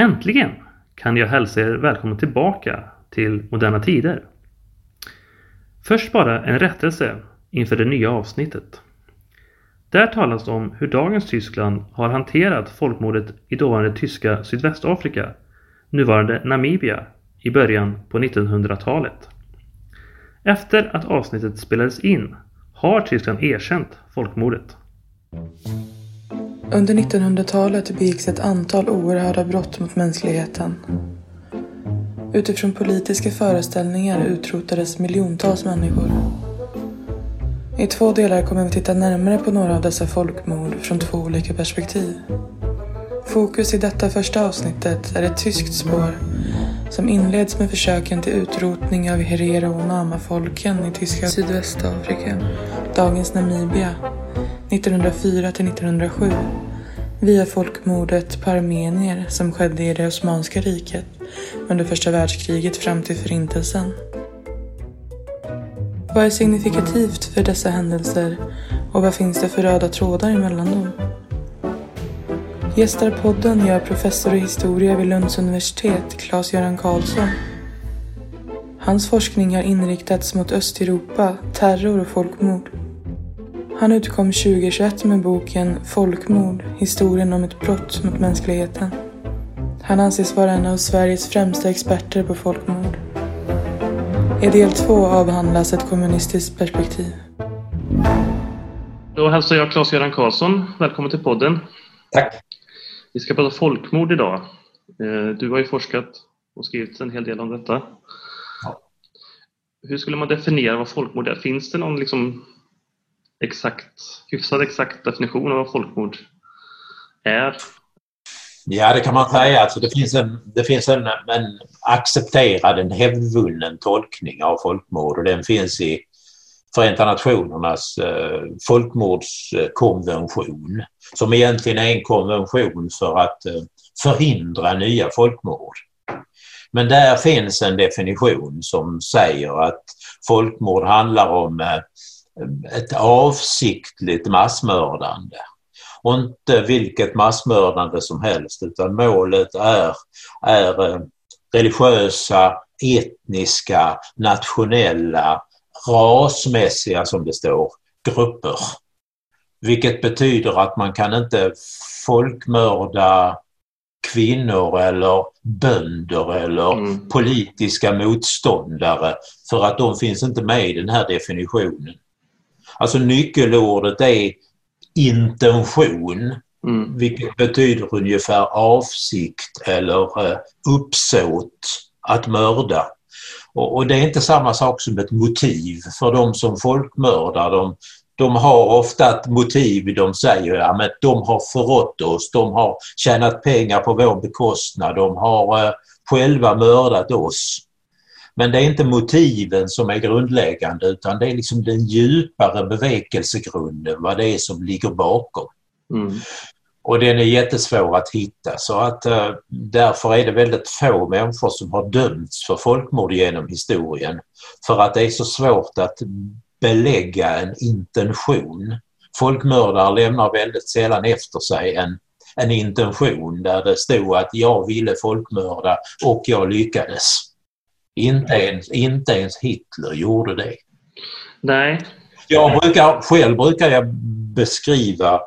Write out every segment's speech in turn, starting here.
Äntligen kan jag hälsa er välkomna tillbaka till Moderna Tider. Först bara en rättelse inför det nya avsnittet. Där talas om hur dagens Tyskland har hanterat folkmordet i dåvarande tyska Sydvästafrika, nuvarande Namibia, i början på 1900-talet. Efter att avsnittet spelades in har Tyskland erkänt folkmordet. Under 1900-talet begicks ett antal oerhörda brott mot mänskligheten. Utifrån politiska föreställningar utrotades miljontals människor. I två delar kommer vi titta närmare på några av dessa folkmord från två olika perspektiv. Fokus i detta första avsnittet är ett tyskt spår som inleds med försöken till utrotning av Herero och Nama-folken i tyska Sydvästafrika, dagens Namibia, 1904 till 1907 via folkmordet på armenier som skedde i det Osmanska riket under första världskriget fram till Förintelsen. Vad är signifikativt för dessa händelser och vad finns det för röda trådar emellan dem? Gästar podden gör professor i historia vid Lunds universitet, Claes-Göran Karlsson. Hans forskning har inriktats mot Östeuropa, terror och folkmord. Han utkom 2021 med boken Folkmord, historien om ett brott mot mänskligheten. Han anses vara en av Sveriges främsta experter på folkmord. I del två avhandlas ett kommunistiskt perspektiv. Då hälsar jag Claes-Göran Karlsson. Välkommen till podden. Tack. Vi ska prata folkmord idag. Eh, du har ju forskat och skrivit en hel del om detta. Ja. Hur skulle man definiera vad folkmord är? Finns det någon liksom exakt, hyfsat exakt definition av vad folkmord är? Ja, det kan man säga. Alltså, det finns, en, det finns en, en accepterad, en hävdvunnen tolkning av folkmord och den finns i Förenta Nationernas eh, folkmordskonvention som egentligen är en konvention för att eh, förhindra nya folkmord. Men där finns en definition som säger att folkmord handlar om eh, ett avsiktligt massmördande. Och inte vilket massmördande som helst utan målet är, är eh, religiösa, etniska, nationella, rasmässiga som det står, grupper. Vilket betyder att man kan inte folkmörda kvinnor eller bönder eller mm. politiska motståndare för att de finns inte med i den här definitionen. Alltså nyckelordet är intention, mm. vilket betyder ungefär avsikt eller eh, uppsåt att mörda. Och, det är inte samma sak som ett motiv för de som folkmördar. De, de har ofta ett motiv, de säger ja, men de har förrått oss, de har tjänat pengar på vår bekostnad, de har eh, själva mördat oss. Men det är inte motiven som är grundläggande utan det är liksom den djupare bevekelsegrunden, vad det är som ligger bakom. Mm. Och den är jättesvår att hitta så att uh, därför är det väldigt få människor som har dömts för folkmord genom historien. För att det är så svårt att belägga en intention. Folkmördare lämnar väldigt sällan efter sig en, en intention där det stod att jag ville folkmörda och jag lyckades. Inte ens, inte ens Hitler gjorde det. Nej. Jag brukar, själv brukar jag beskriva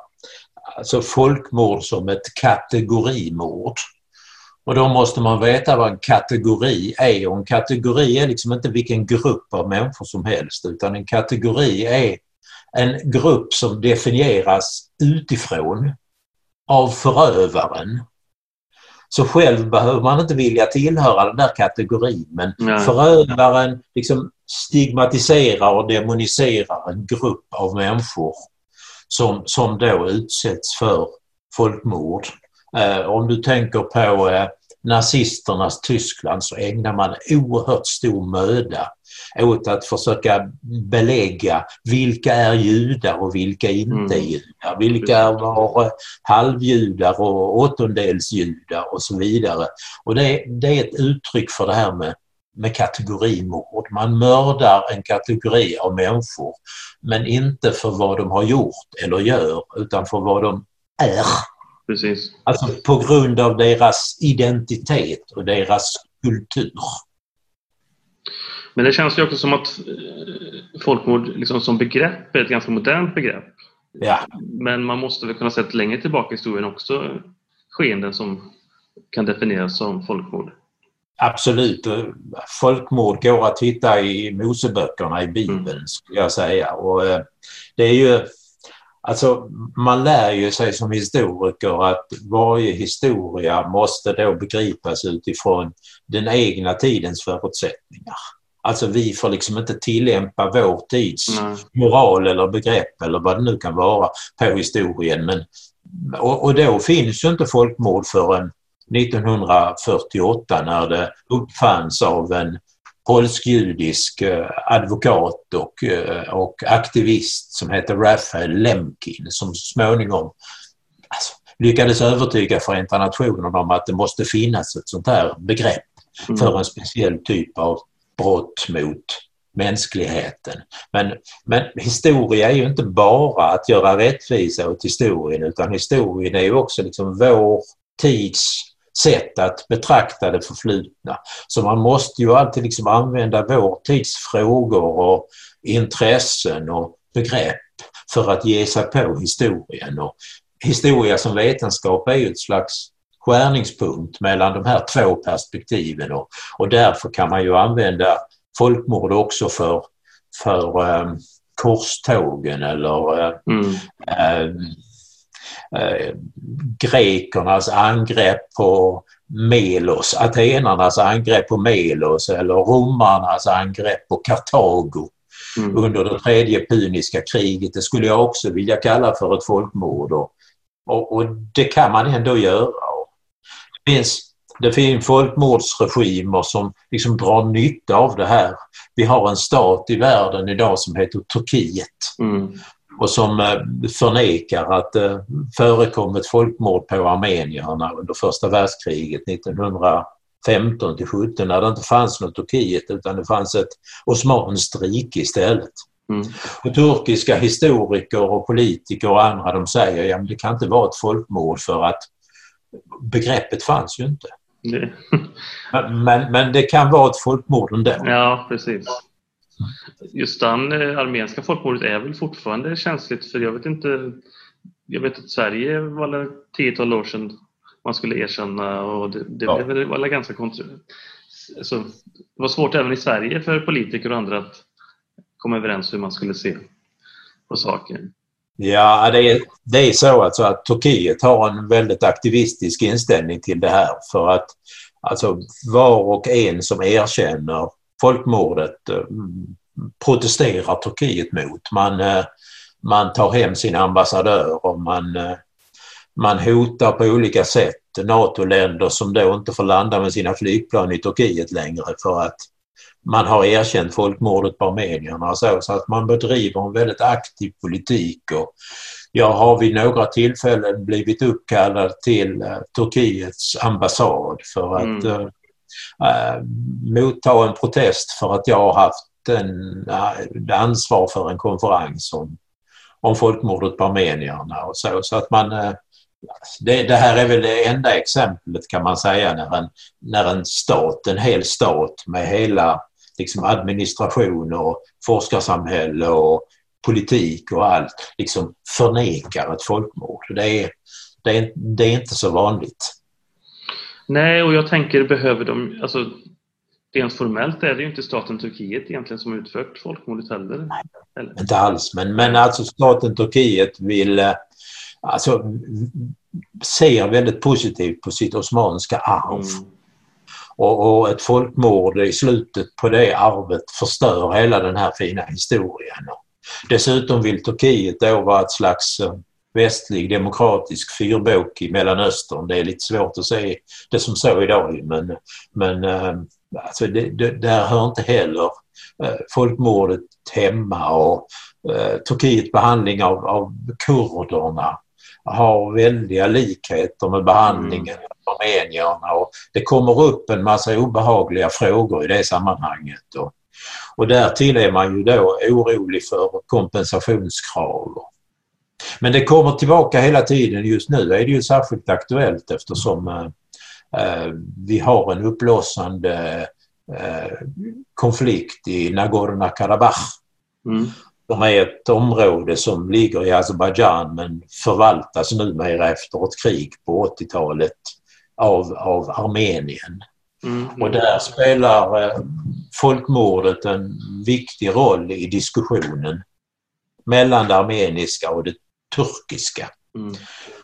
alltså folkmord som ett kategorimord. Och då måste man veta vad en kategori är och en kategori är liksom inte vilken grupp av människor som helst utan en kategori är en grupp som definieras utifrån av förövaren så själv behöver man inte vilja tillhöra den där kategorin men Nej. förövaren liksom stigmatiserar och demoniserar en grupp av människor som, som då utsätts för folkmord. Eh, om du tänker på eh, nazisternas Tyskland så ägnar man oerhört stor möda åt att försöka belägga vilka är judar och vilka inte är mm. judar. Vilka var halvjudar och åttondelsjudar och så vidare. Och det, det är ett uttryck för det här med med kategorimord. Man mördar en kategori av människor men inte för vad de har gjort eller gör utan för vad de är. precis. Alltså på grund av deras identitet och deras kultur. Men det känns ju också som att eh, folkmord liksom som begrepp är ett ganska modernt begrepp. Ja. Men man måste väl kunna se längre tillbaka i historien också skeenden som kan definieras som folkmord. Absolut. Folkmord går att hitta i Moseböckerna i Bibeln, mm. skulle jag säga. Och eh, det är ju... Alltså, man lär ju sig som historiker att varje historia måste då begripas utifrån den egna tidens förutsättningar. Alltså vi får liksom inte tillämpa vår tids Nej. moral eller begrepp eller vad det nu kan vara på historien. Men, och, och då finns ju inte folkmord förrän 1948 när det uppfanns av en polsk-judisk eh, advokat och, eh, och aktivist som heter Raphael Lemkin som småningom alltså, lyckades övertyga Förenta Nationerna om att det måste finnas ett sånt här begrepp mm. för en speciell typ av brott mot mänskligheten. Men, men historia är ju inte bara att göra rättvisa åt historien utan historien är ju också liksom vår tids sätt att betrakta det förflutna. Så man måste ju alltid liksom använda vår tids frågor och intressen och begrepp för att ge sig på historien. Och historia som vetenskap är ju ett slags skärningspunkt mellan de här två perspektiven och, och därför kan man ju använda folkmord också för, för um, korstågen eller uh, mm. uh, uh, grekernas angrepp på Melos, atenarnas angrepp på Melos eller romarnas angrepp på Kartago mm. under det tredje puniska kriget. Det skulle jag också vilja kalla för ett folkmord. Och, och, och det kan man ändå göra finns, det finns folkmordsregimer som liksom drar nytta av det här. Vi har en stat i världen idag som heter Turkiet mm. och som eh, förnekar att det förekom ett folkmord på armenierna under första världskriget 1915 till 17 när det inte fanns något Turkiet utan det fanns ett Osmanskt rike istället. Mm. Och turkiska historiker och politiker och andra de säger att det kan inte vara ett folkmord för att begreppet fanns ju inte. Men, men, men, det kan vara ett folkmord ändå. Ja, precis. Just den eh, armeniska folkmordet är väl fortfarande känsligt för jag vet inte jag vet att Sverige var det tiotal år sedan man skulle erkänna och det, det ja. blev väl ganska kontroversiellt. Så det var svårt även i Sverige för politiker och andra att komma överens hur man skulle se på saken. Ja, det är, det är så alltså att Turkiet har en väldigt aktivistisk inställning till det här för att alltså var och en som erkänner folkmordet eh, protesterar Turkiet mot. Man, eh, man tar hem sin ambassadör och man, eh, man hotar på olika sätt NATO-länder som då inte får landa med sina flygplan i Turkiet längre för att man har erkänt folkmordet på armenierna och så, så att man bedriver en väldigt aktiv politik. Och jag har vid några tillfällen blivit uppkallad till uh, Turkiets ambassad för att mm. uh, motta en protest för att jag har haft en, uh, ansvar för en konferens om, om folkmordet på armenierna och så. så att man, det, det, här är väl det enda exemplet kan man säga när en, när en stat, en hel stat med hela liksom administration och forskarsamhälle och politik och allt liksom förnekar ett folkmord. Det är, det är, det är inte så vanligt. Nej, och jag tänker behöver de, alltså rent formellt är det ju inte staten Turkiet egentligen som utfört folkmordet heller. Nej, eller? inte alls. Men, men alltså staten Turkiet vill, eh, alltså ser väldigt positivt på sitt osmanska arv. Mm. Och, och, ett folkmord i slutet på det arvet förstör hela den här fina historien. Dessutom vill Turkiet då vara ett slags eh, västlig demokratisk fyrbåk i Mellanöstern. Det är lite svårt att se det som så idag men, men eh, alltså det, det, där hör inte heller eh, folkmordet hemma och Turkiets behandling av, av kurderna har väldiga likheter med behandlingen mm. av armenierna och det kommer upp en massa obehagliga frågor i det sammanhanget. Och, och därtill är man ju då orolig för kompensationskrav. Men det kommer tillbaka hela tiden. Just nu är det ju särskilt aktuellt eftersom eh, vi har en uppblossande eh, konflikt i Nagorno-Karabach. Mm. De är ett område som ligger i Azerbajdzjan men förvaltas numera efter ett krig på 80-talet av, av Armenien. Mm. Och där spelar eh, folkmordet en viktig roll i diskussionen mellan det armeniska och det turkiska. Mm.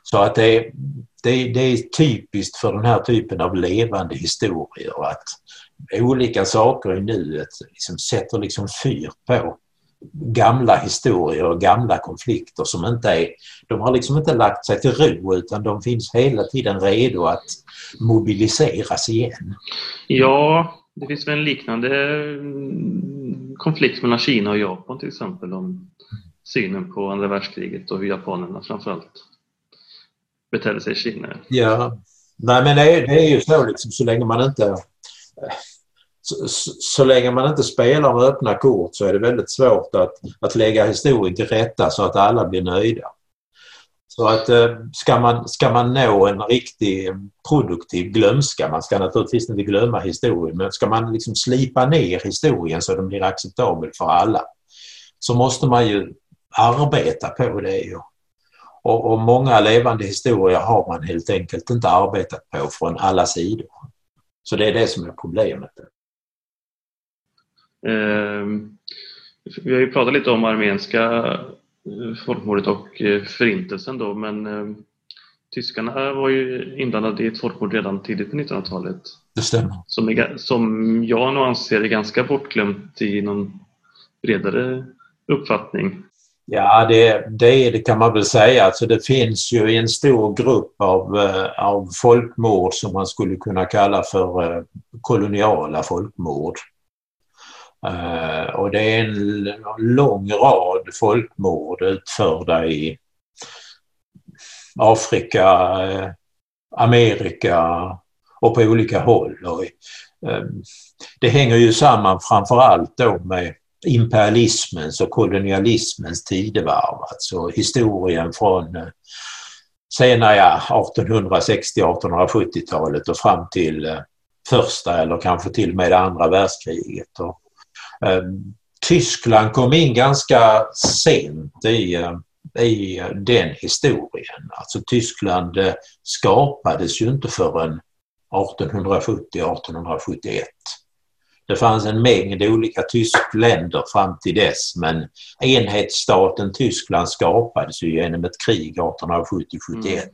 Så att det, det, det är typiskt för den här typen av levande historier att olika saker i nuet liksom sätter liksom fyr på gamla historier och gamla konflikter som inte är... De har liksom inte lagt sig till ro utan de finns hela tiden redo att mobiliseras igen. Ja, det finns väl en liknande mm, konflikt mellan Kina och Japan till exempel om synen på andra världskriget och hur japanerna framförallt betedde sig i Kina. Ja, nej men det är, det är ju så liksom så länge man inte så, så, länge man inte spelar med öppna kort så är det väldigt svårt att, att lägga historien till rätta så att alla blir nöjda. Så att eh, ska man, ska man nå en riktig eh, produktiv glömska, man ska naturligtvis inte glömma historien, men ska man liksom slipa ner historien så den blir acceptabel för alla så måste man ju arbeta på det. Och, och många levande historier har man helt enkelt inte arbetat på från alla sidor. Så det är det som är problemet. Eh, vi har ju pratat lite om armenska eh, folkmordet och eh, förintelsen då men eh, tyskarna var ju inblandade i ett folkmord redan tidigt på 1900-talet. Det stämmer. Som, är, som jag nog anser är ganska bortglömt i någon bredare uppfattning. Ja, det, det, det kan man väl säga. Alltså det finns ju en stor grupp av, av folkmord som man skulle kunna kalla för koloniala folkmord. Eh, och det är en lång rad folkmord utförda i Afrika, eh, Amerika och på olika håll. Och, eh, det hänger ju samman framförallt då med imperialismens och kolonialismens tidevarv, alltså historien från sena ja, 1860-1870-talet och fram till första eller kanske till och med andra världskriget. Och Tyskland kom in ganska sent i, eh, i den historien. Alltså Tyskland eh, skapades ju inte förrän 1870-1871. Det fanns en mängd olika tyskländer fram till dess men enhetsstaten Tyskland skapades ju genom ett krig 1870-71.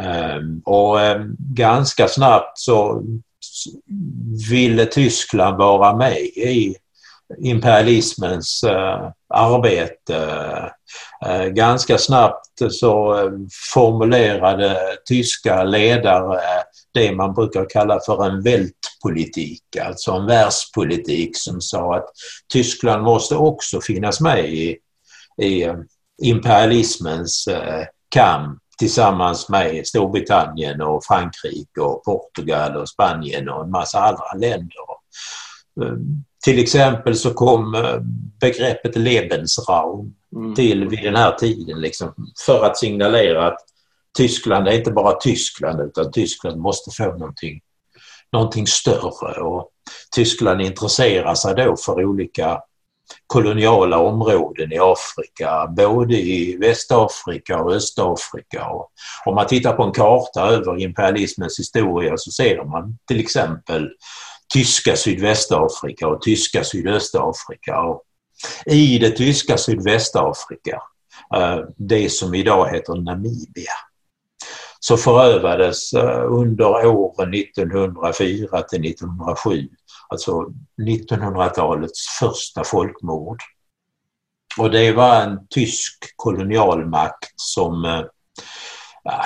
Mm. Um, och um, ganska snabbt så ville Tyskland vara med i imperialismens uh, arbete. Uh, ganska snabbt så uh, formulerade tyska ledare det man brukar kalla för en vältpolitik, alltså en världspolitik som sa att Tyskland måste också finnas med i, i imperialismens kamp tillsammans med Storbritannien och Frankrike och Portugal och Spanien och en massa andra länder. Eh, till exempel så kom eh, begreppet Lebensraum mm. till vid den här tiden liksom, för att signalera att Tyskland är inte bara Tyskland utan Tyskland måste få någonting, någonting större och Tyskland intresserar sig då för olika koloniala områden i Afrika, både i Västafrika och Östafrika. Och om man tittar på en karta över imperialismens historia så ser man till exempel tyska Sydvästafrika och tyska Sydöstafrika. Och I det tyska Sydvästafrika, eh, det som idag heter Namibia, så förövades eh, under åren 1904 till 1907 alltså 1900-talets första folkmord. Och det var en tysk kolonialmakt som eh,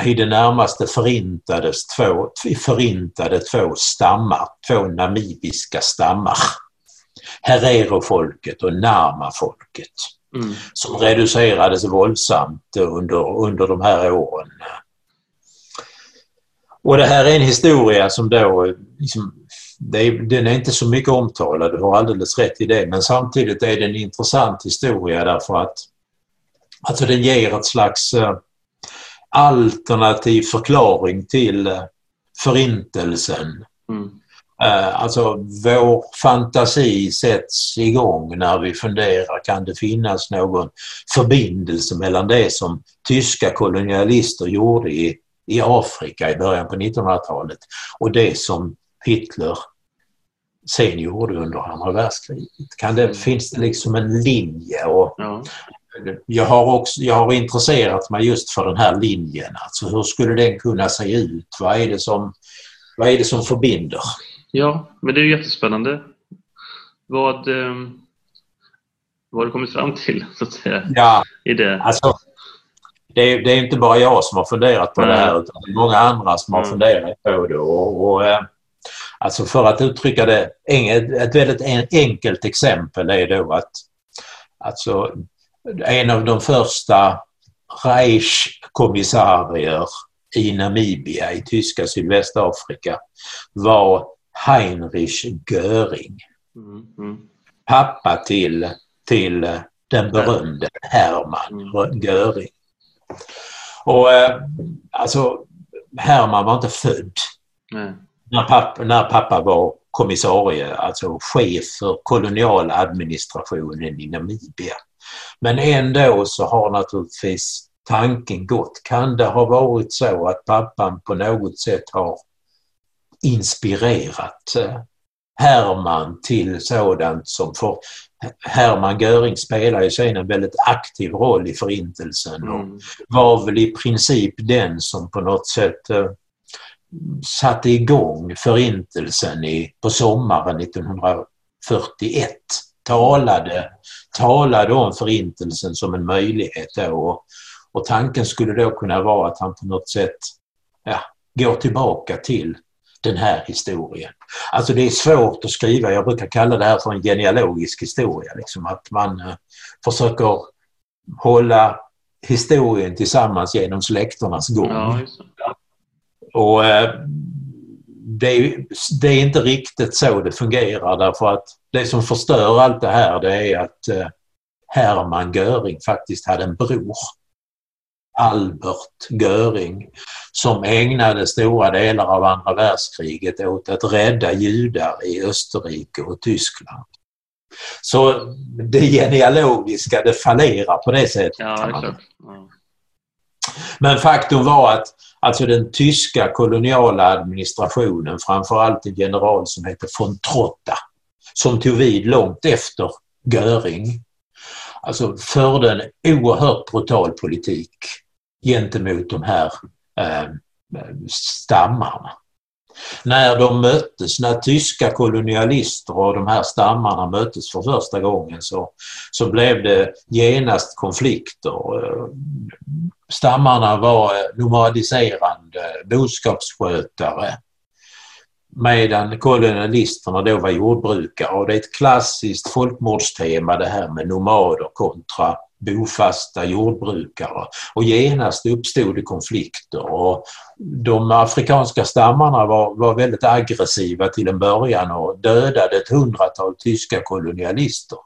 i det närmaste förintades två, förintade två stammar, två namibiska stammar. Herero-folket och Nama-folket. Mm. Som reducerades våldsamt under, under de här åren. Och det här är en historia som då liksom är, den är inte så mycket omtalad, du har alldeles rätt i det, men samtidigt är det en intressant historia därför att alltså den ger ett slags eh, alternativ förklaring till eh, förintelsen. Mm. Eh, alltså vår fantasi sätts igång när vi funderar, kan det finnas någon förbindelse mellan det som tyska kolonialister gjorde i, i Afrika i början på 1900-talet och det som Hitler sen gjorde under andra världskriget? Kan det, finns det liksom en linje? Och ja. jag, har också, jag har intresserat mig just för den här linjen. Alltså hur skulle den kunna se ut? Vad är det som, vad är det som förbinder? Ja, men det är jättespännande. Vad, eh, vad har du kommit fram till så att säga? Ja, i det? Alltså, det, är, det är inte bara jag som har funderat på Nej. det här utan det är många andra som har mm. funderat på det. Och, och eh, Alltså för att uttrycka det, ett väldigt enkelt exempel är då att alltså, en av de första Reich-kommissarier i Namibia i tyska Sydvästafrika var Heinrich Göring. Mm, mm. Pappa till, till den berömde Hermann mm. Göring. Och eh, alltså Hermann var inte född. När pappa, när pappa var kommissarie, alltså chef för kolonialadministrationen i Namibia. Men ändå så har naturligtvis tanken gått. Kan det ha varit så att pappan på något sätt har inspirerat eh, Herman till sådant som får... Hermann Göring spelar ju sen en väldigt aktiv roll i Förintelsen och mm. var väl i princip den som på något sätt eh, satte igång förintelsen i, på sommaren 1941. Talade, talade om förintelsen som en möjlighet då och, och tanken skulle då kunna vara att han på något sätt ja, går tillbaka till den här historien. Alltså det är svårt att skriva, jag brukar kalla det här för en genealogisk historia. Liksom att man eh, försöker hålla historien tillsammans genom släkternas gång. Ja, och eh, det är, det är, inte riktigt så det fungerar därför att det som förstör allt det här det är att eh, Hermann Göring faktiskt hade en bror. Albert Göring som ägnade stora delar av andra världskriget åt att rädda judar i Österrike och Tyskland. Så det genealogiska det fallerar på det sättet. Ja, det. Men faktum var att alltså den tyska koloniala administrationen, framförallt en general som hette von Trotta, som tog vid långt efter Göring, alltså förde en oerhört brutal politik gentemot de här eh, stammarna när de möttes, när tyska kolonialister och de här stammarna möttes för första gången så, så blev det genast konflikter. Eh, Stammarna var eh, nomadiserande boskapsskötare medan kolonialisterna då var jordbrukare och det är ett klassiskt folkmordstema det här med nomader kontra bofasta jordbrukare och genast uppstod det konflikter och de afrikanska stammarna var, var väldigt aggressiva till en början och dödade ett hundratal tyska kolonialister.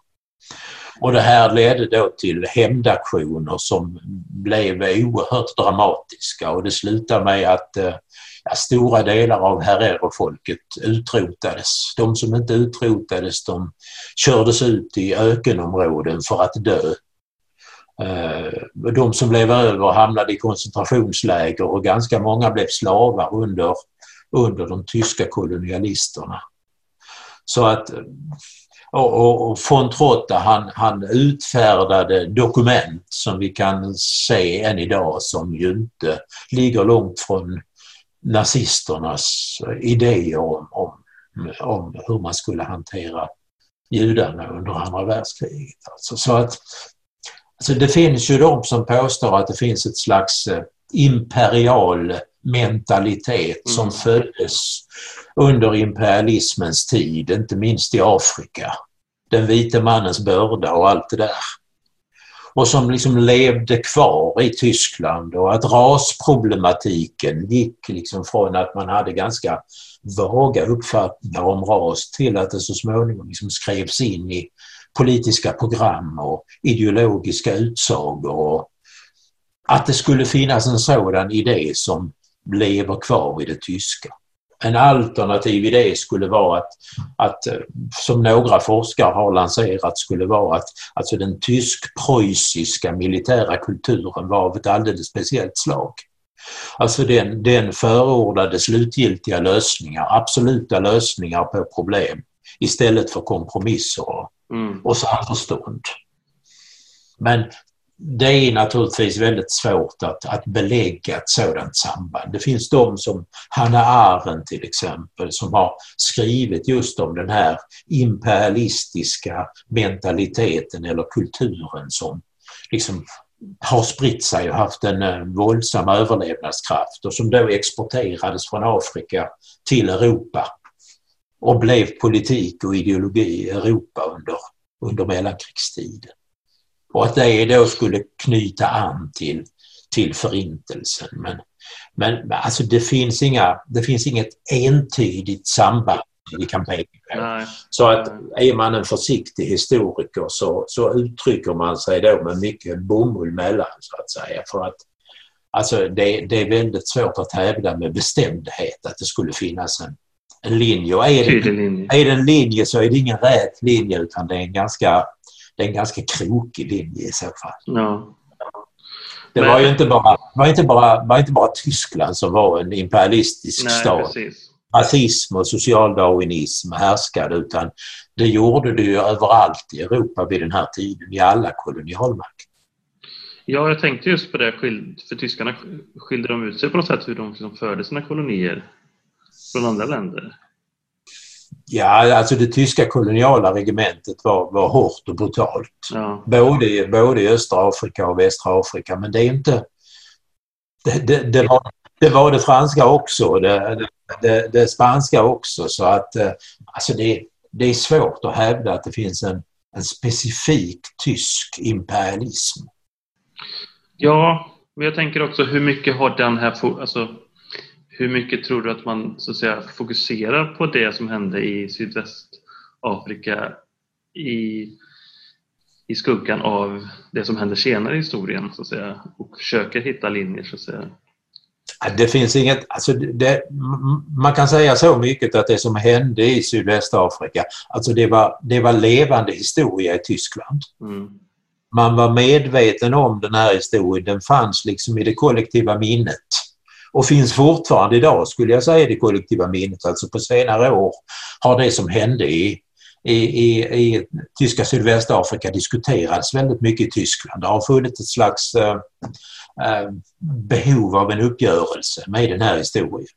Och det här ledde då till hämndaktioner som blev oerhört dramatiska och det slutade med att eh, ja, stora delar av Herero-folket utrotades. De som inte utrotades de kördes ut i ökenområden för att dö eh, de som blev över hamnade i koncentrationsläger och ganska många blev slavar under, under de tyska kolonialisterna. Så att och, och, och von Trotta han, han utfärdade dokument som vi kan se än idag som ju inte ligger långt från nazisternas idéer om, om, om hur man skulle hantera judarna under andra världskriget. Alltså, så att Alltså det finns ju de som påstår att det finns ett slags eh, imperial mentalitet som mm. föddes under imperialismens tid, inte minst i Afrika. Den vite mannens börda och allt det där. Och som liksom levde kvar i Tyskland och att rasproblematiken gick liksom från att man hade ganska vaga uppfattningar om ras till att det så småningom liksom skrevs in i politiska program och ideologiska utsagor. Och att det skulle finnas en sådan idé som lever kvar i det tyska. En alternativ idé skulle vara att, att som några forskare har lanserat, skulle vara att alltså den tysk-preussiska militära kulturen var av ett alldeles speciellt slag. Alltså den, den förordade slutgiltiga lösningar, absoluta lösningar på problem istället för kompromisser och, mm. och samförstånd. Men det är naturligtvis väldigt svårt att, att belägga ett sådant samband. Det finns de som Hanna Arendt till exempel som har skrivit just om den här imperialistiska mentaliteten eller kulturen som liksom har spritt sig och haft en eh, våldsam överlevnadskraft och som då exporterades från Afrika till Europa och blev politik och ideologi i Europa under, under mellankrigstiden. Och att det då skulle knyta an till, till förintelsen. Men, men alltså det finns, inga, det finns inget entydigt samband vi kan peka på. Nej. Så att är man en försiktig historiker så, så uttrycker man sig då med mycket bomull mellan så att säga. För att alltså det, det är väldigt svårt att hävda med bestämdhet att det skulle finnas en, en linje. Och är det, linje. är det en linje så är det ingen rät linje utan det är en ganska, det är en ganska krokig linje i så fall. Ja. Det var ju inte bara, var inte bara, var inte bara Tyskland som var en imperialistisk Nej, stat. Precis rasism och socialdarwinism härskade utan det gjorde det ju överallt i Europa vid den här tiden, i alla kolonialmakter. Ja, jag tänkte just på det, för tyskarna skilde de ut sig på något sätt hur de liksom förde sina kolonier från andra länder? Ja, alltså det tyska koloniala regementet var, var hårt och brutalt. Ja. Både, både i östra Afrika och västra Afrika, men det är inte... Det, det, det, var, det var det franska också. Det, det, det spanska också så att eh, alltså det, det är svårt att hävda att det finns en, en specifik tysk imperialism. Ja, men jag tänker också hur mycket har den här, alltså hur mycket tror du att man så att säga fokuserar på det som hände i Sydvästafrika i, i skuggan av det som händer senare i historien så att säga och försöker hitta linjer så att säga? Det finns inget, alltså det, man kan säga så mycket att det som hände i Sydvästafrika, alltså det var, det var levande historia i Tyskland. Mm. Man var medveten om den här historien, den fanns liksom i det kollektiva minnet. Och finns fortfarande idag skulle jag säga i det kollektiva minnet, alltså på senare år har det som hände i, i, i, i tyska Sydvästafrika diskuterats väldigt mycket i Tyskland. Det har funnits ett slags uh, Eh, behov av en uppgörelse med den här historien.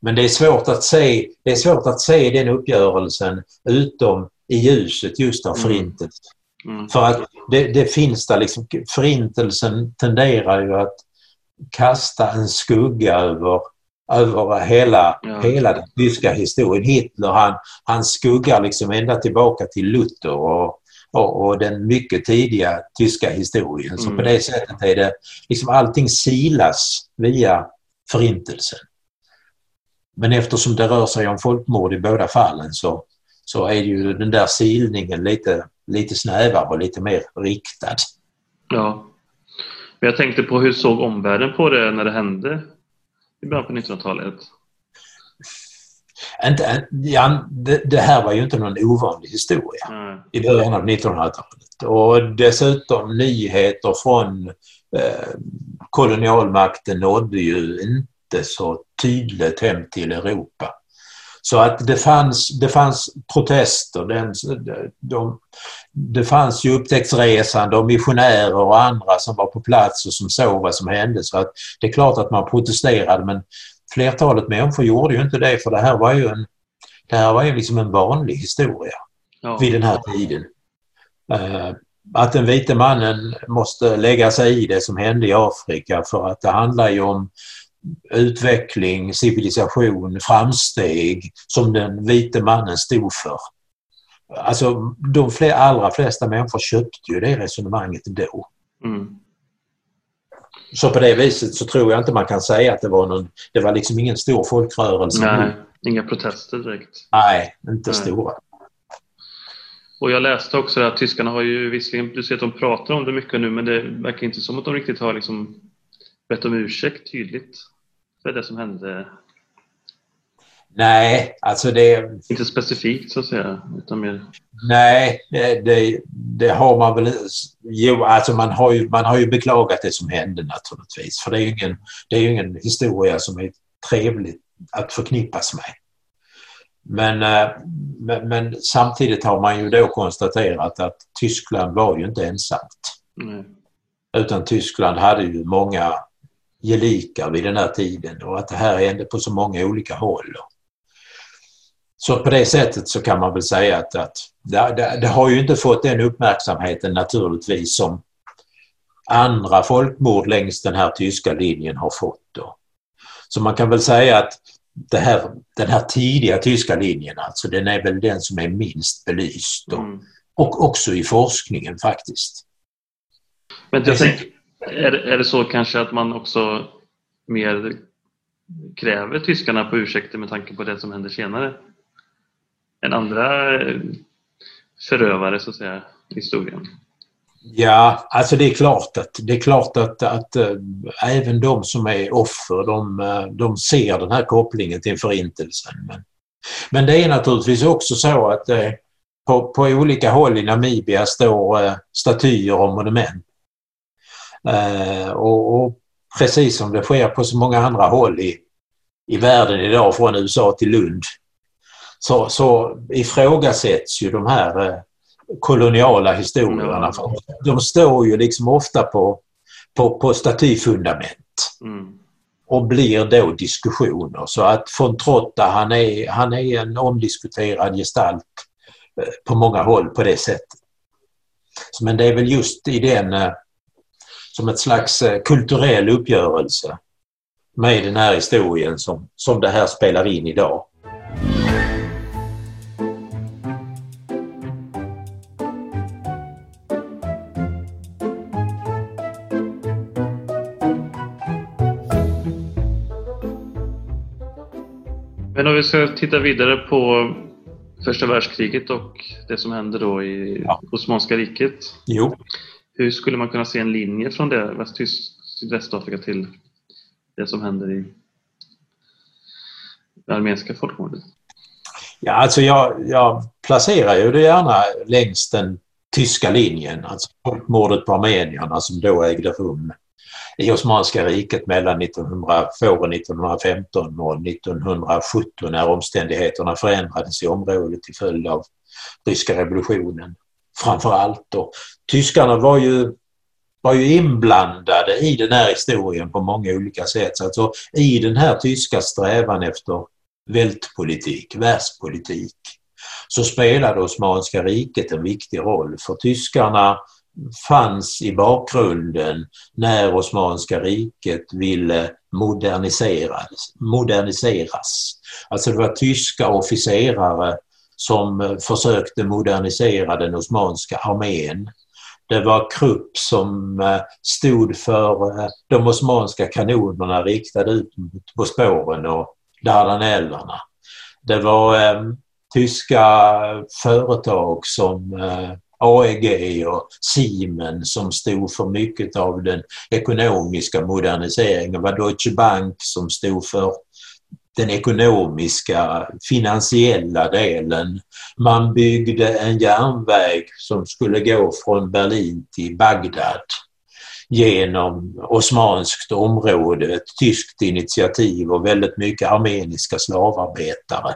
Men det är svårt att se, det är svårt att se den uppgörelsen utom i ljuset just av mm. förintelsen. Mm. Mm. För att det, det, finns där liksom, förintelsen tenderar ju att kasta en skugga över, över hela, ja. hela den tyska historien. Hitler han, han skuggar liksom ända tillbaka till Luther och och, och den mycket tidiga tyska historien. Så mm. på det sättet är det liksom allting silas via Förintelsen. Men eftersom det rör sig om folkmord i båda fallen så, så är ju den där silningen lite, lite snävare och lite mer riktad. Ja. Men jag tänkte på hur såg omvärlden på det när det hände i början på 1900-talet? Inte, ja, det, det, här var ju inte någon ovanlig historia mm. i början av 1900-talet. Och dessutom nyheter från eh, kolonialmakten nådde ju inte så tydligt hem till Europa. Så att det fanns, det fanns protester, den, de, det fanns ju upptäcktsresande och missionärer och andra som var på plats och som såg vad som hände. Så att det är klart att man protesterade men flertalet människor gjorde ju inte det för det här var ju en, det här var ju liksom en vanlig historia ja. vid den här tiden. Uh, att den vite mannen måste lägga sig i det som hände i Afrika för att det handlar ju om utveckling, civilisation, framsteg som den vite mannen stod för. Alltså de allra flesta människor köpte ju det resonemanget då. Mm. Så på det viset så tror jag inte man kan säga att det var någon, det var liksom ingen stor folkrörelse. Nej, inga protester direkt. Nej, inte Nej. stora. Och jag läste också att tyskarna har ju visserligen, du ser att de pratar om det mycket nu, men det verkar inte som att de riktigt har liksom bett om ursäkt tydligt för det som hände. Nej, alltså det... Inte specifikt så att säga, utan mer... Nej, det, det har man väl... Jo, alltså man har, ju, man har ju beklagat det som hände naturligtvis. För det är ju ingen, det är ingen historia som är trevlig att förknippas med. Men, eh, men, men, samtidigt har man ju då konstaterat att Tyskland var ju inte ensamt. Mm. Utan Tyskland hade ju många gelikar vid den här tiden och att det här hände på så många olika håll. Så på det sättet så kan man väl säga att, att det, det, det, har ju inte fått den uppmärksamheten naturligtvis som andra folkmord längs den här tyska linjen har fått. Då. Så man kan väl säga att här, den här tidiga tyska linjen, alltså den är väl den som är minst belyst. Och, mm. och också i forskningen faktiskt. Men jag tänker, är, är det så kanske att man också mer kräver tyskarna på ursäkter med tanke på det som händer senare? Än andra eh, förövare så att säga i historien? Ja, alltså det är klart att, det är klart att, att äh, även de som är offer de, eh, de ser den här kopplingen till förintelsen. Men, men det är naturligtvis också så att äh, på, på olika håll i Namibia står statyer och monument. Och, och, precis som det sker på så många andra håll i, i världen idag, från USA till Lund, så, så ifrågasätts ju de här koloniala historierna. Mm. De står ju liksom ofta på, på, på statyfundament. Mm. Och blir då diskussioner. Så att von Trotta han är, han är en omdiskuterad gestalt eh, på många håll på det sättet. Men det är väl just i den eh, som ett slags eh, kulturell uppgörelse med den här historien som, som det här spelar in idag. Men om vi ska titta vidare på första världskriget och det som hände då i ja. Osmanska riket. Jo. Hur skulle man kunna se en linje från det, Västtysk, sydvästafrika till det som händer i det armeniska folkmordet? Ja, alltså jag, jag placerar ju det gärna längs den tyska linjen, alltså folkmordet på armenierna som då ägde rum i Osmanska riket mellan 1900, 1915 och 1917 när omständigheterna förändrades i området till följd av ryska revolutionen framför allt. Och tyskarna var ju, var ju inblandade i den här historien på många olika sätt. Alltså i den här tyska strävan efter vältpolitik, världspolitik, så spelade Osmanska riket en viktig roll. För tyskarna fanns i bakgrunden när Osmanska riket ville moderniseras. moderniseras. Alltså det var tyska officerare som eh, försökte modernisera den osmanska armén. Det var Krupp som eh, stod för eh, de osmanska kanonerna riktade ut på spåren och Dardanellerna. Det var eh, tyska företag som eh, AEG och Siemens som stod för mycket av den ekonomiska moderniseringen. Det var Deutsche Bank som stod för den ekonomiska, finansiella delen. Man byggde en järnväg som skulle gå från Berlin till Bagdad genom osmanskt område, ett tyskt initiativ och väldigt mycket armeniska slavarbetare.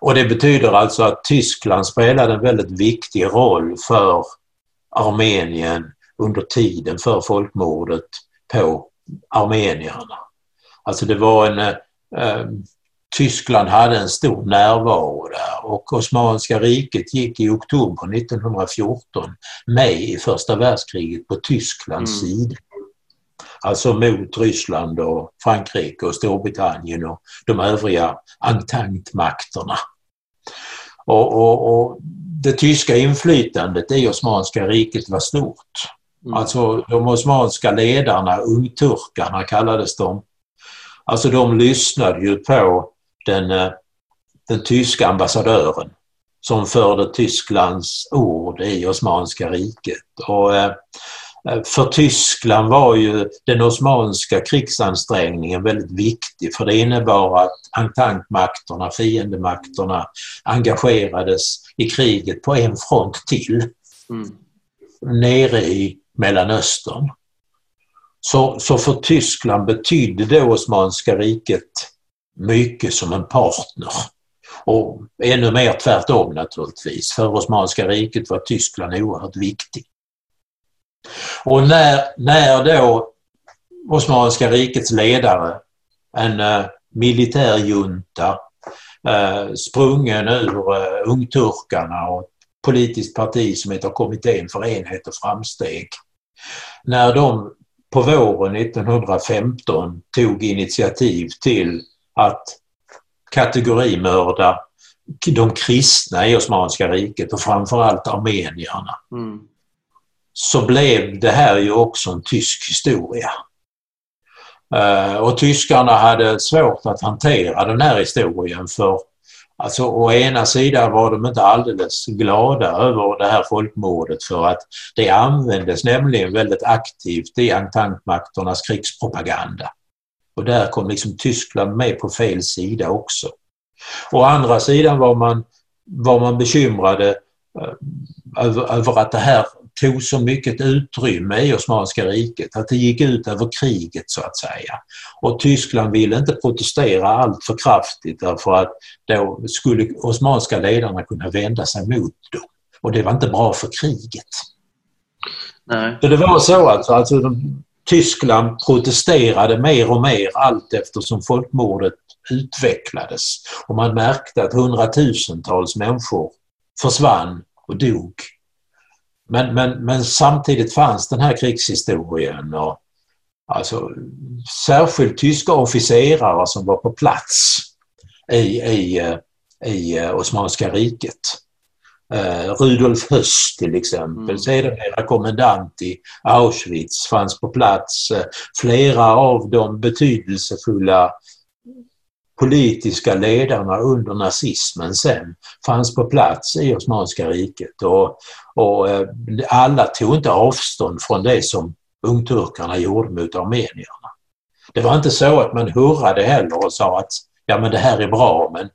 Och det betyder alltså att Tyskland spelade en väldigt viktig roll för Armenien under tiden för folkmordet på armenierna. Alltså det var en... Eh, Tyskland hade en stor närvaro där och Osmanska riket gick i oktober 1914 med i första världskriget på Tysklands mm. sida. Alltså mot Ryssland och Frankrike och Storbritannien och de övriga entente-makterna. Och, och, och, det tyska inflytandet i Osmanska riket var stort. Mm. Alltså de osmanska ledarna, ungturkarna kallades de. Alltså de lyssnade ju på den, eh, den tyska ambassadören som förde Tysklands ord i Osmanska riket. Och, eh, för Tyskland var ju den osmanska krigsansträngningen väldigt viktig för det innebar att ententmakterna, fiendemakterna, engagerades i kriget på en front till. Mm. Nere i Mellanöstern. Så, så för Tyskland betydde det Osmanska riket mycket som en partner. Och ännu mer tvärtom naturligtvis. För Osmanska riket var Tyskland oerhört viktig. Och när, när då Osmanska rikets ledare, en uh, militärjunta uh, sprungen ur uh, ungturkarna och ett politiskt parti som heter Kommittén för enhet och framsteg. När de på våren 1915 tog initiativ till att kategorimörda de kristna i Osmanska riket och framförallt armenierna. Mm. Så blev det här ju också en tysk historia. Uh, och tyskarna hade svårt att hantera den här historien för Alltså å ena sidan var de inte alldeles glada över det här folkmordet för att det användes nämligen väldigt aktivt i ententmakternas krigspropaganda. Och där kom liksom Tyskland med på fel sida också. Å andra sidan var man, var man bekymrade eh, över, över att det här tog så mycket utrymme i Osmanska riket, att det gick ut över kriget så att säga. Och Tyskland ville inte protestera allt för kraftigt därför att då skulle Osmanska ledarna kunna vända sig mot dem. Och det var inte bra för kriget. Nej. Så det var så alltså, alltså Tyskland protesterade mer och mer allt eftersom folkmordet utvecklades. Och man märkte att hundratusentals människor försvann och dog men, men, men samtidigt fanns den här krigshistorien och alltså, särskilt tyska officerare som var på plats i, i, i eh, Osmanska riket. Uh, Rudolf Höss till exempel, mm. sedermera kommendant i Auschwitz, fanns på plats. Uh, flera av de betydelsefulla politiska ledarna under nazismen sen fanns på plats i Osmanska riket och, och eh, alla tog inte avstånd från det som ungturkarna gjorde mot armenierna. Det var inte så att man hurrade heller och sa att ja men det här är bra men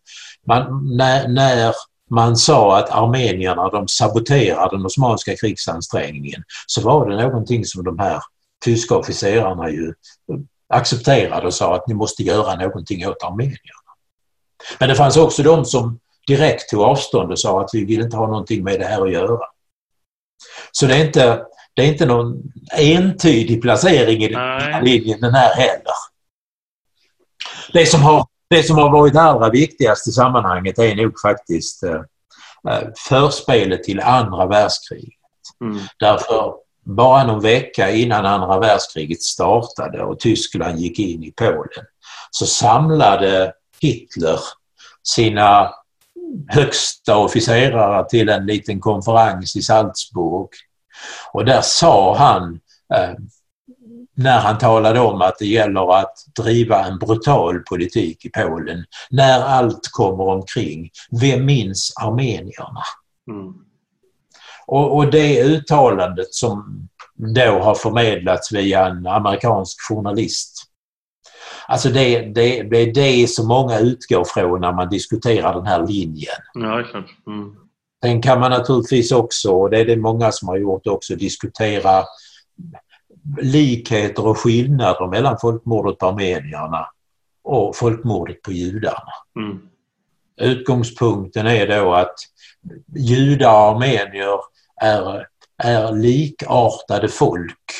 man, när, när man sa att armenierna de saboterar den osmanska krigsansträngningen så var det någonting som de här tyska officerarna ju accepterade och sa att ni måste göra någonting åt armenierna. Men det fanns också de som direkt tog avstånd och sa att vi vill inte ha någonting med det här att göra. Så det är inte, det är inte någon entydig placering i den här linjen den här heller. Det som, har, det som har varit allra viktigaste i sammanhanget är nog faktiskt eh, eh förspelet till andra världskriget. Mm. Därför bara någon vecka innan andra världskriget startade och Tyskland gick in i Polen så samlade Hitler sina högsta officerare till en liten konferens i Salzburg. Och där sa han, eh, när han talade om att det gäller att driva en brutal politik i Polen, när allt kommer omkring, vem minns armenierna? Mm. Och, och det uttalandet som då har förmedlats via en amerikansk journalist. Alltså det, det, det är det som många utgår från när man diskuterar den här linjen. Ja, klart. Mm. Sen kan man naturligtvis också, och det är det många som har gjort också, diskutera likheter och skillnader mellan folkmordet på armenierna och folkmordet på judarna. Mm. Utgångspunkten är då att judar och armenier är, är likartade folk.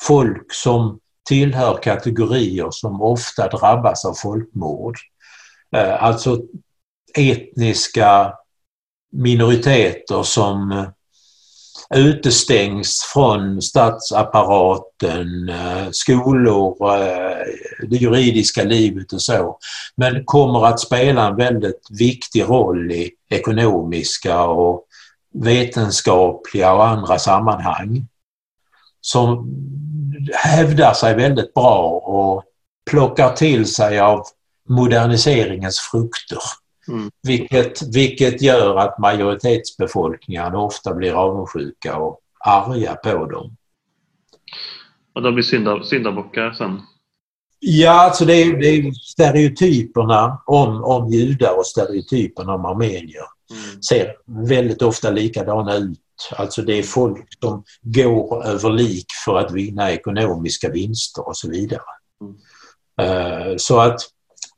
Folk som tillhör kategorier som ofta drabbas av folkmord. Eh, alltså etniska minoriteter som utestängs från statsapparaten, eh, skolor, eh, det juridiska livet och så. Men kommer att spela en väldigt viktig roll i ekonomiska och vetenskapliga och andra sammanhang som hävdar sig väldigt bra och plockar till sig av moderniseringens frukter. Mm. Vilket, vilket gör att majoritetsbefolkningen ofta blir avundsjuka och arga på dem. Och de blir synda, syndabockar sen? Ja, alltså det är, det är stereotyperna om, om judar och stereotyperna om armenier mm. ser väldigt ofta likadana ut. Alltså det är folk som går över lik för att vinna ekonomiska vinster och så vidare. Mm. Uh, så att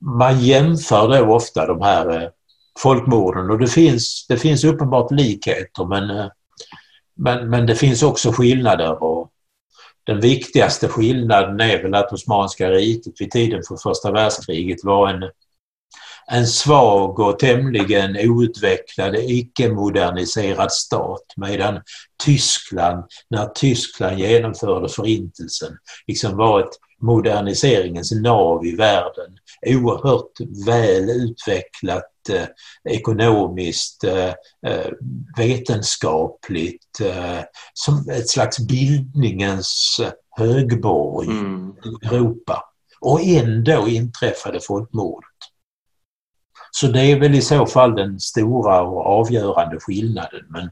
man jämför då ofta de här uh, folkmorden och det finns, det finns uppenbart likheter men, uh, men, men det finns också skillnader och den viktigaste skillnaden är väl att Osmanska riket vid tiden för första världskriget var en, en svag och tämligen outvecklad, icke-moderniserad stat medan Tyskland, när Tyskland genomförde förintelsen, liksom var ett moderniseringens nav i världen. Oerhört väl utvecklat eh, ekonomiskt, eh, eh vetenskapligt, eh, som ett slags bildningens högborg mm. i Europa. Och ändå inträffade folkmordet. Så det är väl i så fall den stora och avgörande skillnaden. Men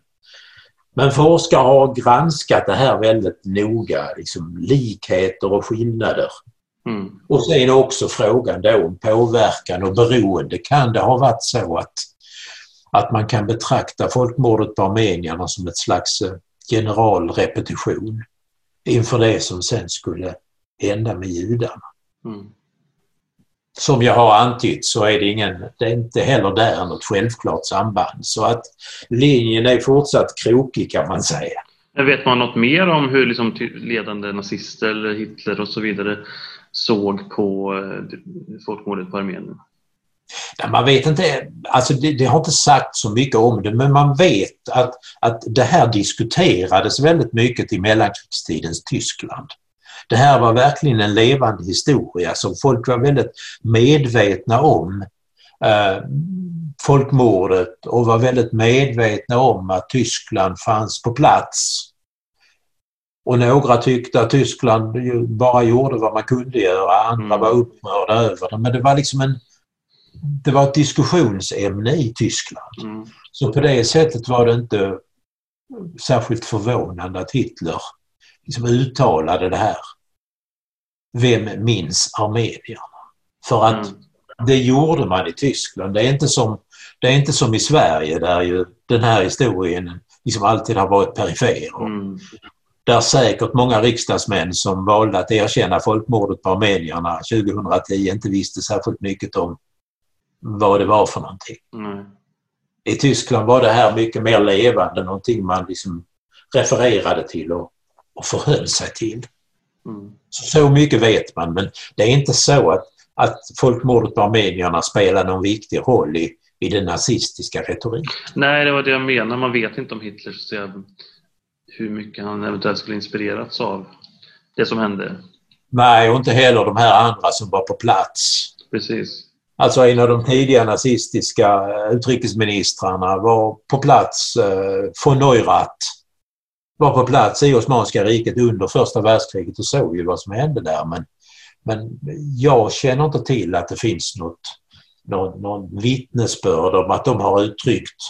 men forskare har granskat det här väldigt noga, liksom likheter och skillnader. Mm. Och sen också frågan då om påverkan och beroende. Kan det ha varit så att, att man kan betrakta folkmordet på armenierna som ett slags eh, generalrepetition inför det som sen skulle hända med judarna? Mm som jag har antytt så är det, ingen, det är inte heller där något självklart samband. Så att linjen är fortsatt krokig kan man säga. Vet man något mer om hur liksom ledande nazister eller Hitler och så vidare såg på eh, folkmordet på Armenien? Ja, man vet inte, alltså det, det, har inte sagt så mycket om det men man vet att, att det här diskuterades väldigt mycket i mellankrigstidens Tyskland. Det här var verkligen en levande historia som folk var väldigt medvetna om. Eh, folkmordet och var väldigt medvetna om att Tyskland fanns på plats. Och några tyckte att Tyskland bara gjorde vad man kunde göra, andra mm. var upprörda över det. Men det var liksom en det var ett diskussionsämne i Tyskland. Mm. Så på det sättet var det inte särskilt förvånande att Hitler liksom uttalade det här vem minns armenierna? För att mm. det gjorde man i Tyskland. Det är, inte som, det är inte som i Sverige där ju den här historien liksom alltid har varit perifer. Mm. Där säkert många riksdagsmän som valde att erkänna folkmordet på armenierna 2010 inte visste särskilt mycket om vad det var för någonting. Mm. I Tyskland var det här mycket mer levande, någonting man liksom refererade till och, och förhöll sig till. Mm. Så mycket vet man men det är inte så att, att folkmordet på armenierna spelar någon viktig roll i, i den nazistiska retoriken. Nej, det var det jag menar. Man vet inte om Hitler så hur mycket han eventuellt skulle inspirerats av det som hände. Nej, och inte heller de här andra som var på plats. Precis. Alltså en av de tidiga nazistiska utrikesministrarna var på plats, eh, von Neurath, var på plats i Osmanska riket under första världskriget och såg ju vad som hände där. Men, men jag känner inte till att det finns något, någon, någon vittnesbörd om att de har uttryckt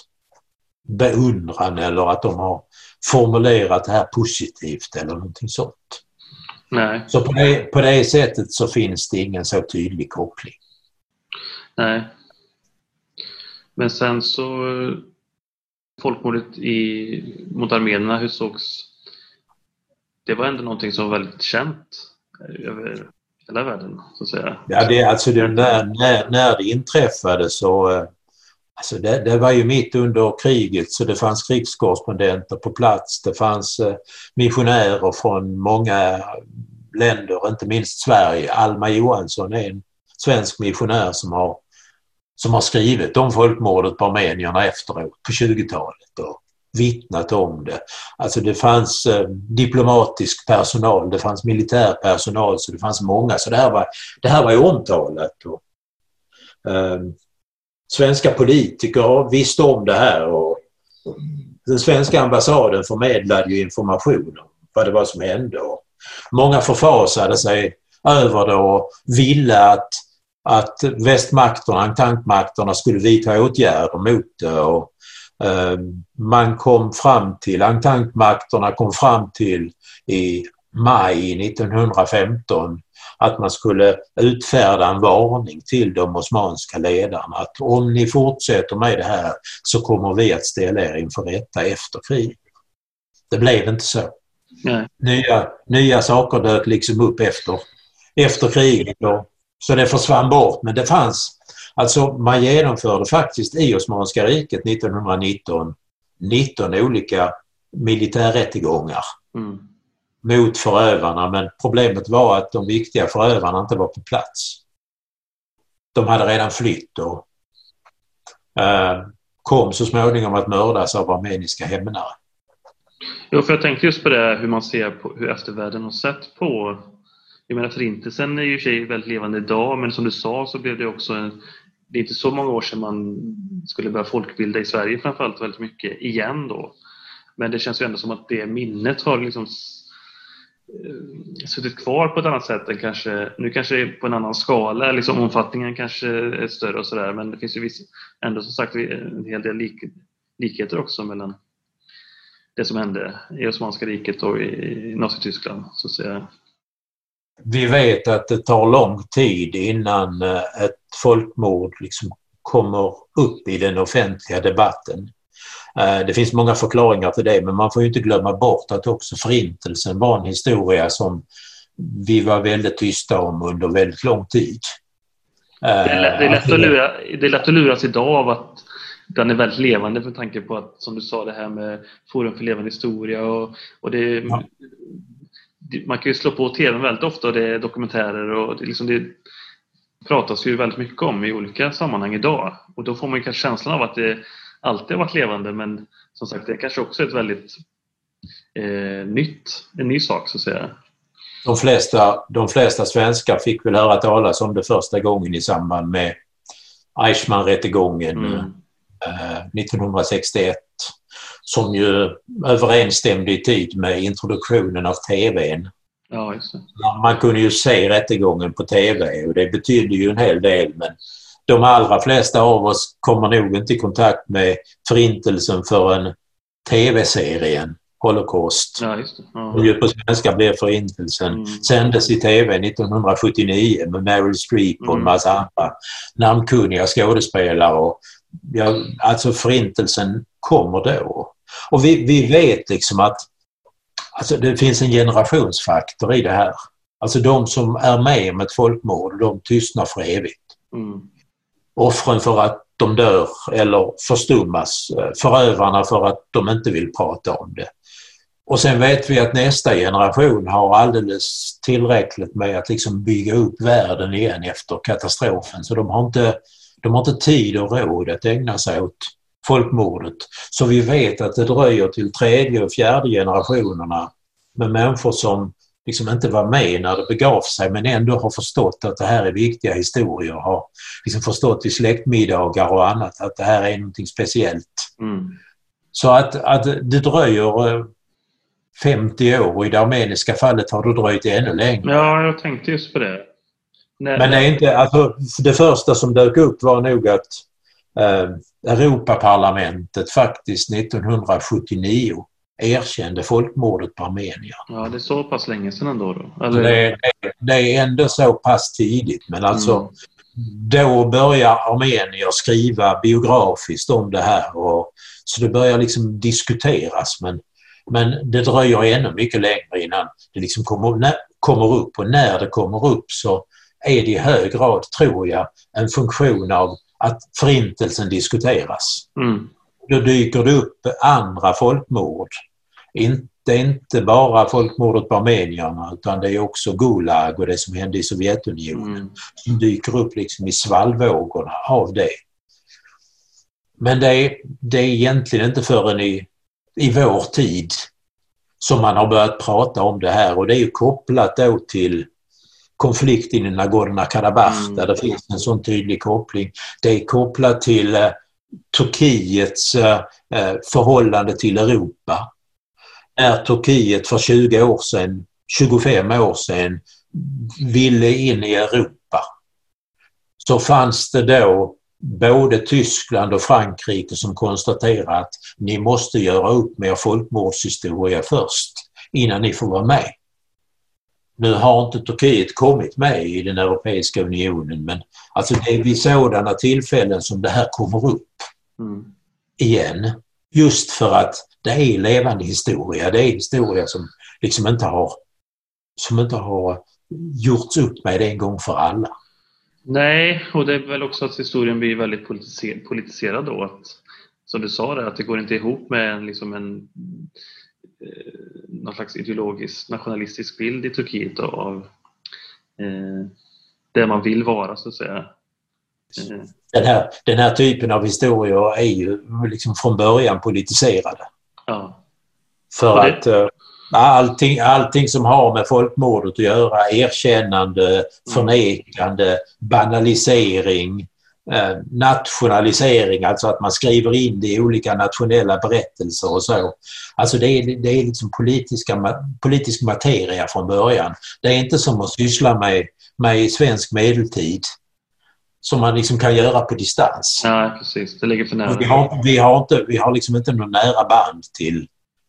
beundran eller att de har formulerat det här positivt eller någonting sånt. Nej. Så på det, på det sättet så finns det ingen så tydlig koppling. Nej. Men sen så folkmordet i, mot armenierna, hur sågs det? var ändå någonting som var väldigt känt över hela världen, så att säga. Ja, det, alltså det, när, när, när det inträffade så eh, Alltså det, det, var ju mitt under kriget så det fanns krigskorrespondenter på plats. Det fanns eh, missionärer från många länder, inte minst Sverige. Alma Johansson är en svensk missionär som har som har skrivit om folkmordet på armenierna efteråt på 20-talet och vittnat om det. Alltså det fanns eh, diplomatisk personal, det fanns militär personal, så det fanns många. Så det här var, det här var ju omtalat. Och, eh, svenska politiker visste om det här och den svenska ambassaden förmedlade ju information om vad det var som hände. Och många förfasade sig över det och ville att att västmakterna, ententmakterna skulle vidta åtgärder mot det. Och, eh, man kom fram till, ententmakterna kom fram till i maj 1915 att man skulle utfärda en varning till de osmanska ledarna att om ni fortsätter med det här så kommer vi att ställa er inför rätta efter kriget. Det blev inte så. Nej. Nya, nya saker dök liksom upp efter, efter kriget. Då. Så det försvann bort men det fanns, alltså man genomförde faktiskt i Osmanska riket 1919 19 olika militärrättegångar. Mm mot förövarna men problemet var att de viktiga förövarna inte var på plats. De hade redan flytt och eh, kom så småningom att mördas av armeniska hämnare. Jo, för jag tänkte just på det hur man ser på hur eftervärlden har sett på jag menar förintelsen är ju i sig väldigt levande idag men som du sa så blev det också en, det är inte så många år sedan man skulle börja folkbilda i Sverige framförallt väldigt mycket igen då. Men det känns ju ändå som att det minnet har liksom eh, suttit kvar på ett annat sätt än kanske, nu kanske det är på en annan skala, liksom omfattningen kanske är större och sådär men det finns ju viss, ändå som sagt en hel del lik, likheter också mellan det som hände i Osmanska riket och i Nazityskland så att säga. Vi vet att det tar lång tid innan eh, ett folkmord liksom kommer upp i den offentliga debatten. Eh, det finns många förklaringar till det men man får inte glömma bort att också Förintelsen var en historia som vi var väldigt tysta om under väldigt lång tid. Det är, lätt, det är, lätt, att, lura, det är lätt att luras idag av att den är väldigt levande för tanke på att, som du sa, det här med Forum för levande historia och, och det, ja. Man kan ju slå på TVn väldigt ofta och det är dokumentärer och det, liksom det pratas ju väldigt mycket om i olika sammanhang idag och då får man kanske känslan av att det alltid har varit levande men som sagt det är kanske också ett väldigt eh, nytt, en ny sak så att säga. De flesta, de flesta svenskar fick väl höra talas om det första gången i samband med Eichmann-rättegången mm. eh, 1961 som ju överensstämde i tid med introduktionen av TVn. Ja, Man kunde ju se rättegången på TV och det betydde ju en hel del men de allra flesta av oss kommer nog inte i kontakt med Förintelsen förrän TV-serien Holocaust. Ja. Ja. på svenska blev Förintelsen. Mm. Sändes i TV 1979 med Meryl Streep och en mm. massa andra namnkunniga skådespelare. Och, ja, alltså Förintelsen kommer då. Och vi, vi vet liksom att alltså det finns en generationsfaktor i det här. Alltså de som är med om ett folkmord, de tystnar för evigt. Mm offren för att de dör eller förstummas, eh, förövarna för att de inte vill prata om det. Och sen vet vi att nästa generation har alldeles tillräckligt med att liksom bygga upp världen igen efter katastrofen så de har inte, de har inte tid och råd att ägna sig åt folkmordet. Så vi vet att det dröjer till tredje och fjärde generationerna med människor som liksom inte var med när det begav sig men ändå har förstått att det här är viktiga historier. Har liksom förstått i släktmiddagar och annat att det här är någonting speciellt. Mm. Så att, att det dröjer 50 eh, år och i det armeniska fallet har det dröjt ännu längre. Ja, jag tänkte just på det. Nej, men det, är inte, alltså, det första som dök upp var nog att Europaparlamentet faktiskt 1979 erkände folkmordet på armenier. Ja, det är så pass länge sedan ändå. Då. Eller... Det, det, är ändå så pass tidigt men alltså mm. då börjar armenier skriva biografiskt om det här och så det börjar liksom diskuteras men, men det dröjer ännu mycket längre innan det liksom kommer, när, kommer upp och när det kommer upp så är det i hög grad, tror jag, en funktion av att förintelsen diskuteras. Mm. Då dyker det upp andra folkmord inte, inte bara folkmordet på armenierna utan det är också Gulag och det som hände i Sovjetunionen mm. som dyker upp liksom i svallvågorna av det. Men det är, det är egentligen inte förrän i, i vår tid som man har börjat prata om det här och det är ju kopplat då till konflikten i Nagorno-Karabach mm. där det finns en sån tydlig koppling. Det är kopplat till eh, Turkiets eh, eh förhållande till Europa när Turkiet för 20 år sedan, 25 år sedan ville in i Europa så fanns det då både Tyskland och Frankrike som konstaterade att ni måste göra upp med er folkmordshistoria först innan ni får vara med. Nu har inte Turkiet kommit med i den Europeiska unionen men alltså det är vid sådana tillfällen som det här kommer upp mm. igen. Just för att det är levande historia. Det är historia som liksom inte har, som inte har gjorts upp med en gång för alla. Nej, och det är väl också att historien blir väldigt politiserad då. Att, som du sa, där, att det går inte ihop med en, liksom en någon slags ideologisk nationalistisk bild i Turkiet av eh, det man vill vara så att säga. Eh. Den här, den här typen av historier är ju liksom från början politiserade. Ja. För det... att eh, allting, allting som har med folkmordet att göra, erkännande, mm. förnekande, banalisering, eh, nationalisering, alltså att man skriver in det i olika nationella berättelser och så. Alltså det är, det är liksom politiska, politisk materia från början. Det är inte som att syssla med, med svensk medeltid som man liksom kan göra på distans. Ja, precis. Det ligger för nära. Vi har, vi har, inte, vi har liksom inte någon nära band till,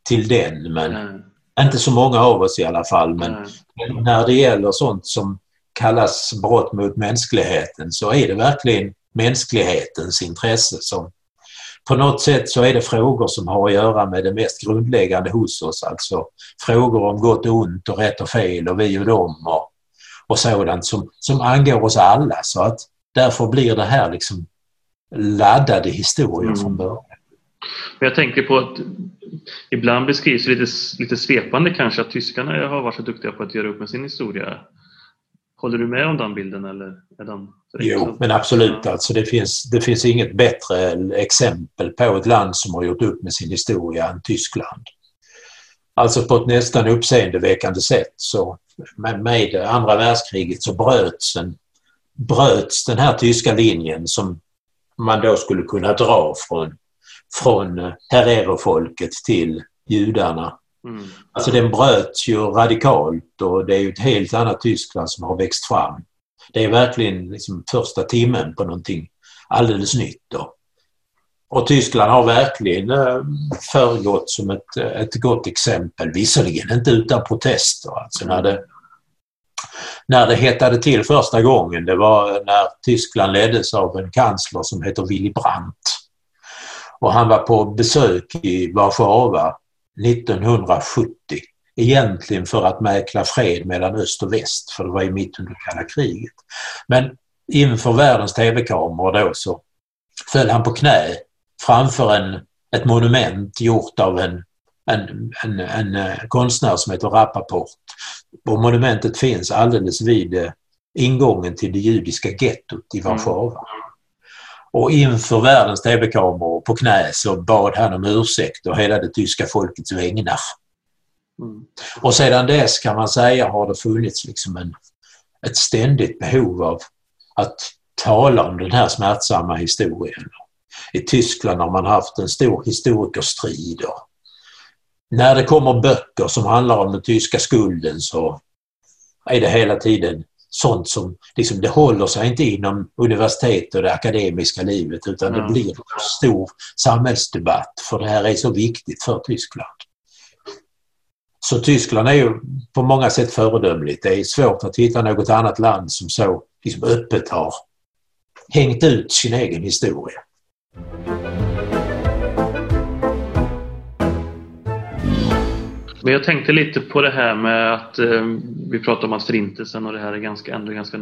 till den. Men, mm. Inte så många av oss i alla fall. Men mm. när det gäller sånt som kallas brott mot mänskligheten så är det verkligen mänsklighetens intresse som på något sätt så är det frågor som har att göra med det mest grundläggande hos oss. Alltså frågor om gott och ont och rätt och fel och vi och dem och, och sådant som, som angår oss alla. Så att därför blir det här liksom laddade historier mm. från början. Jag tänker på att ibland beskrivs det lite, lite svepande kanske att tyskarna har varit så duktiga på att göra upp med sin historia. Håller du med om den bilden eller är den Jo, men absolut. Alltså det, finns, det finns inget bättre exempel på ett land som har gjort upp med sin historia än Tyskland. Alltså på ett nästan uppseendeväckande sätt så med, med andra världskriget så bröts, en, bröts den här tyska linjen som man då skulle kunna dra från från eh, Herero-folket till judarna. Mm. Alltså den bröts ju radikalt och det är ju ett helt annat Tyskland som har växt fram. Det är verkligen liksom första timmen på någonting alldeles nytt. Då. Och Tyskland har verkligen eh, föregått som ett, ett gott exempel, visserligen inte utan protester. Alltså när, det, när det hettade till första gången, det var när Tyskland leddes av en kansler som heter Willy Brandt. Och han var på besök i Warszawa 1970. Egentligen för att mäkla fred mellan öst och väst, för det var ju mitt under kalla kriget. Men inför världens tv-kameror då så föll han på knä framför en, ett monument gjort av en, en, en, en eh, konstnär som heter Rappaport. Och monumentet finns alldeles vid eh, ingången till det judiska gettot i Warszawa. Mm. Och inför världens tv-kameror på knä så bad han om ursäkt och hela det tyska folkets vägnar. Mm. Och sedan dess kan man säga har det funnits liksom en, ett ständigt behov av att tala om den här smärtsamma historien. I Tyskland har man haft en stor historikerstrid. När det kommer böcker som handlar om den tyska skulden så är det hela tiden sånt som liksom, det håller sig inte inom universitet och det akademiska livet utan det blir en stor samhällsdebatt för det här är så viktigt för Tyskland. Så Tyskland är ju på många sätt föredömligt. Det är svårt att hitta något annat land som så liksom öppet har hängt ut sin egen historia. Men jag tänkte lite på det här med att eh, vi pratar om att förintelsen och det här är ganska, ändå ganska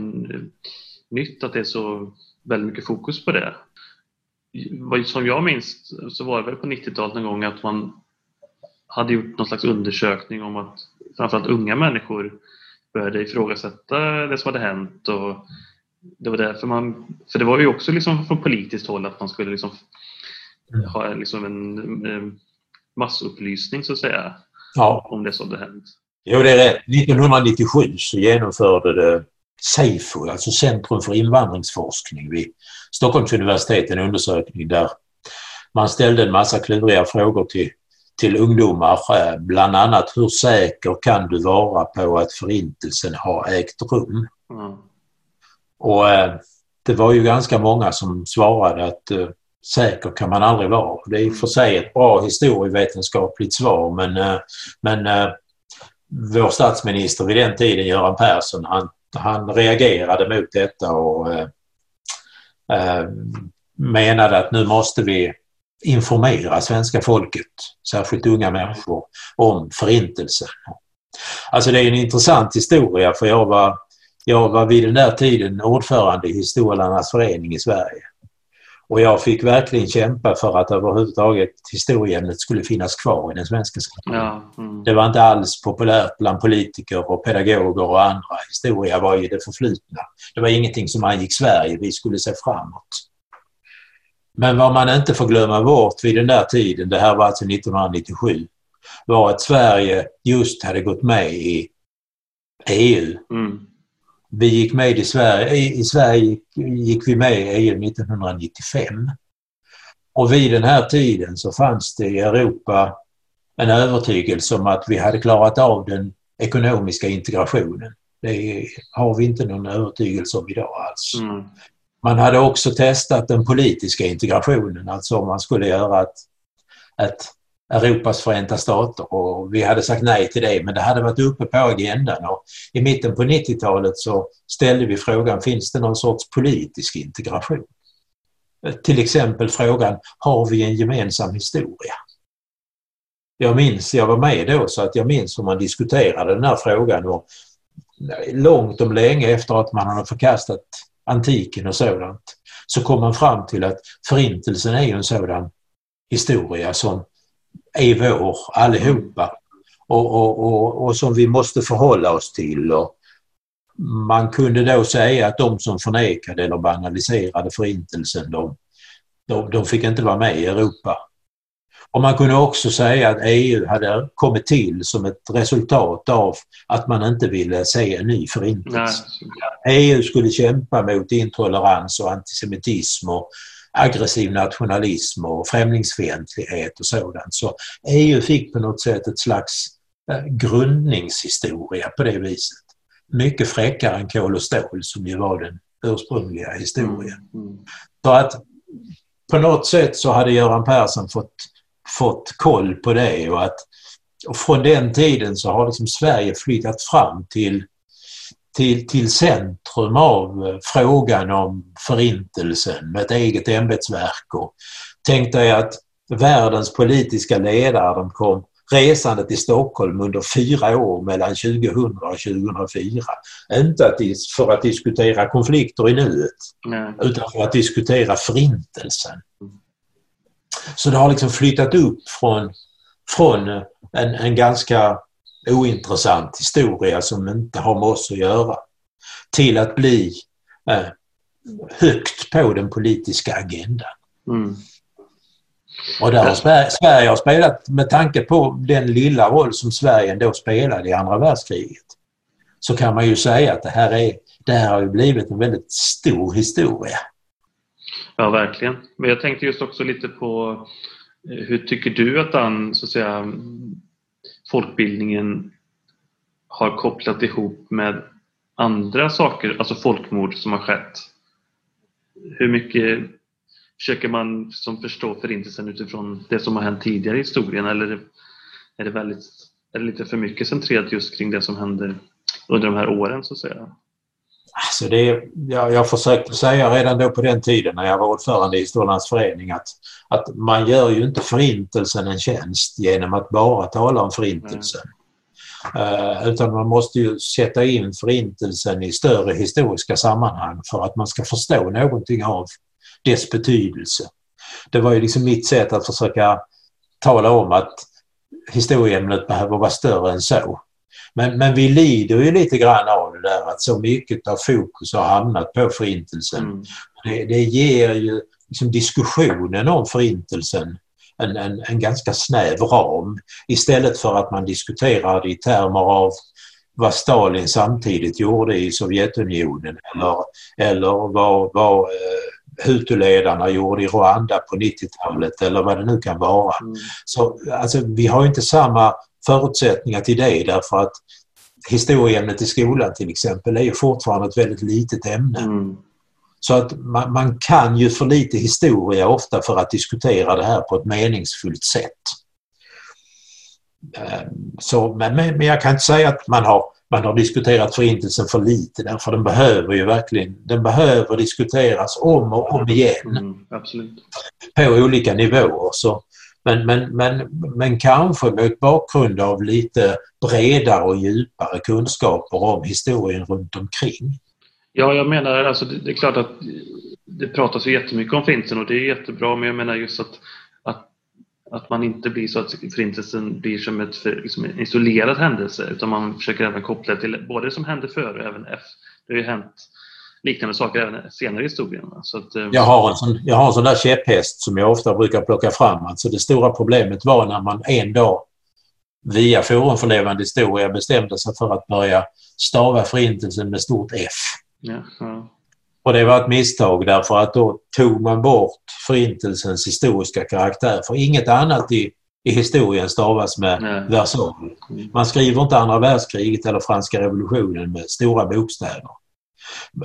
nytt, att det är så väldigt mycket fokus på det. Som jag minns så var det väl på 90-talet någon gång att man hade gjort någon slags undersökning om att framförallt unga människor började ifrågasätta det som hade hänt och det var därför man, för det var ju också liksom från politiskt håll att man skulle liksom mm. ha liksom en, en massupplysning så att säga Ja. Om det så hade hänt. Jo, det är rätt. 1997 så genomförde det SEIFO, alltså Centrum för invandringsforskning vid Stockholms universitet, en undersökning där man ställde en massa kluriga frågor till, till ungdomar. Eh, bland annat hur säker kan du vara på att förintelsen har ägt rum? Mm. Och eh, det var ju ganska många som svarade att uh, säker kan man aldrig vara. Det är i och för sig ett bra historievetenskapligt svar men, eh, men eh, vår statsminister vid den tiden, Göran Persson, han, han reagerade mot detta och eh, menade att nu måste vi informera svenska folket, särskilt unga människor, om Förintelsen. Alltså det är en intressant historia för jag var, jag var vid den där tiden ordförande i Historielärarnas förening i Sverige. Och jag fick verkligen kämpa för att överhuvudtaget historieämnet skulle finnas kvar i den svenska skolan. Ja, mm. Det var inte alls populärt bland politiker och pedagoger och andra. Historia var ju det förflutna. Det var ingenting som angick Sverige, vi skulle se framåt. Men vad man inte får glömma bort vid den där tiden, det här var alltså 1997, var att Sverige just hade gått med i EU. Mm. Vi gick med i Sverige, i Sverige gick vi med i EU 1995. Och vid den här tiden så fanns det i Europa en övertygelse om att vi hade klarat av den ekonomiska integrationen. Det har vi inte någon övertygelse om idag alls. Mm. Man hade också testat den politiska integrationen, alltså om man skulle göra ett, ett Europas förenta stater och vi hade sagt nej till det men det hade varit uppe på agendan och i mitten på 90-talet så ställde vi frågan finns det någon sorts politisk integration? Till exempel frågan har vi en gemensam historia? Jag minns, jag var med då så att jag minns hur man diskuterade den här frågan och långt om länge efter att man hade förkastat antiken och sådant, så kom man fram till att Förintelsen är en sådan historia som är vår allihopa och, och, och, och som vi måste förhålla oss till. Och man kunde då säga att de som förnekade eller banaliserade Förintelsen, de, de, de fick inte vara med i Europa. Och man kunde också säga att EU hade kommit till som ett resultat av att man inte ville se en ny förintelse. Nej. EU skulle kämpa mot intolerans och antisemitism och aggressiv nationalism och främlingsfientlighet och sådant. Så EU fick på något sätt ett slags eh, grundningshistoria på det viset. Mycket fräckare än kol och stål som ju var den ursprungliga historien. Mm. Mm. Så att på något sätt så hade Göran Persson fått fått koll på det och att och från den tiden så har liksom Sverige flyttat fram till, till, till centrum av eh, frågan om förintelsen med ett eget ämbetsverk. Och tänk dig att världens politiska ledare de kom resande till Stockholm under fyra år mellan 2000 och 2004. Inte för att diskutera konflikter i nuet Nej. utan för att diskutera förintelsen. Så det har liksom flyttat upp från, från en, en ganska ointressant historia som inte har med oss att göra till att bli eh, högt på den politiska agendan. Mm. Och där har Sverige, Sverige har spelat, med tanke på den lilla roll som Sverige ändå spelade i andra världskriget, så kan man ju säga att det här, är, det här har blivit en väldigt stor historia. Ja, verkligen. Men jag tänkte just också lite på eh, hur tycker du att den, så att säga, folkbildningen har kopplat ihop med andra saker, alltså folkmord som har skett? Hur mycket försöker man som förstå Förintelsen utifrån det som har hänt tidigare i historien eller är det, väldigt, är det lite för mycket centrerat just kring det som händer under de här åren så att säga? Alltså det, jag, jag försökte säga redan då på den tiden när jag var ordförande i Historiernas förening att, att man gör ju inte förintelsen en tjänst genom att bara tala om förintelsen. Mm. Uh, utan man måste ju sätta in förintelsen i större historiska sammanhang för att man ska förstå någonting av dess betydelse. Det var ju liksom mitt sätt att försöka tala om att historieämnet behöver vara större än så. Men, men vi lider ju lite grann av det där att så mycket av fokus har hamnat på Förintelsen. Mm. Det, det, ger ju liksom diskussionen om Förintelsen en, en, en, ganska snäv ram istället för att man diskuterar det i termer av vad Stalin samtidigt gjorde i Sovjetunionen eller, eller vad, vad eh, Hutuledarna gjorde i Rwanda på 90-talet eller vad det nu kan vara. Mm. Så alltså, vi har inte samma förutsättningar till det därför att historieämnet i skolan till exempel är ju fortfarande ett väldigt litet ämne. Mm. Så att man, man, kan ju för lite historia ofta för att diskutera det här på ett meningsfullt sätt. Ehm, så, men, men jag kan inte säga att man har, man har diskuterat Förintelsen för lite därför den behöver ju verkligen den behöver diskuteras om och om igen. Mm, på olika nivåer. Så, men, men, men, men kanske mot bakgrund av lite bredare och djupare kunskaper om historien runt omkring. Ja, jag menar alltså det, det är klart att det pratas ju jättemycket om Förintelsen och det är jättebra men jag menar just att, att man inte blir så att Förintelsen blir som, ett, liksom en isolerad händelse utan man försöker även koppla till både det som hände före och även efter. Det har ju hänt liknande saker även senare i historien. Så att, eh, jag, har en sån, jag har en sån där käpphäst som jag ofta brukar plocka fram. Alltså det stora problemet var när man en dag via Forum för levande historia bestämde sig för att börja stava Förintelsen med stort F. Ja, ja. Och det var ett misstag därför att då tog man bort Förintelsens historiska karaktär. För inget annat i, i historien stavas med Nej. versal. Mm. Man skriver inte andra världskriget eller franska revolutionen med stora bokstäver.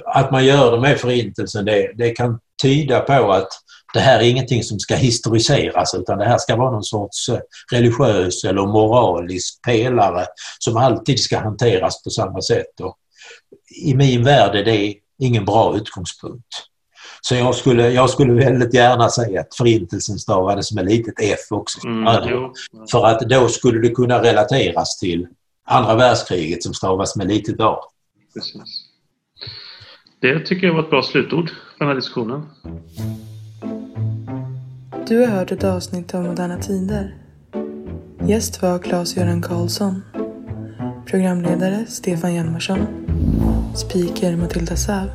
Att man gör det med Förintelsen det, det kan tyda på att det här är ingenting som ska historiseras utan det här ska vara någon sorts eh, religiös eller moralisk pelare som alltid ska hanteras på samma sätt. Och I min värld är det ingen bra utgångspunkt. Så jag skulle, jag skulle väldigt gärna säga att Förintelsen stavades med litet F också. Mm, För att då skulle det kunna relateras till andra världskriget som stavas med litet A. Precis. Det tycker jag var ett bra slutord för den här diskussionen. Du har hört ett avsnitt av Moderna Tider. Gäst var Claes-Göran Karlsson. Programledare Stefan Hjalmarsson. Speaker Matilda Säv.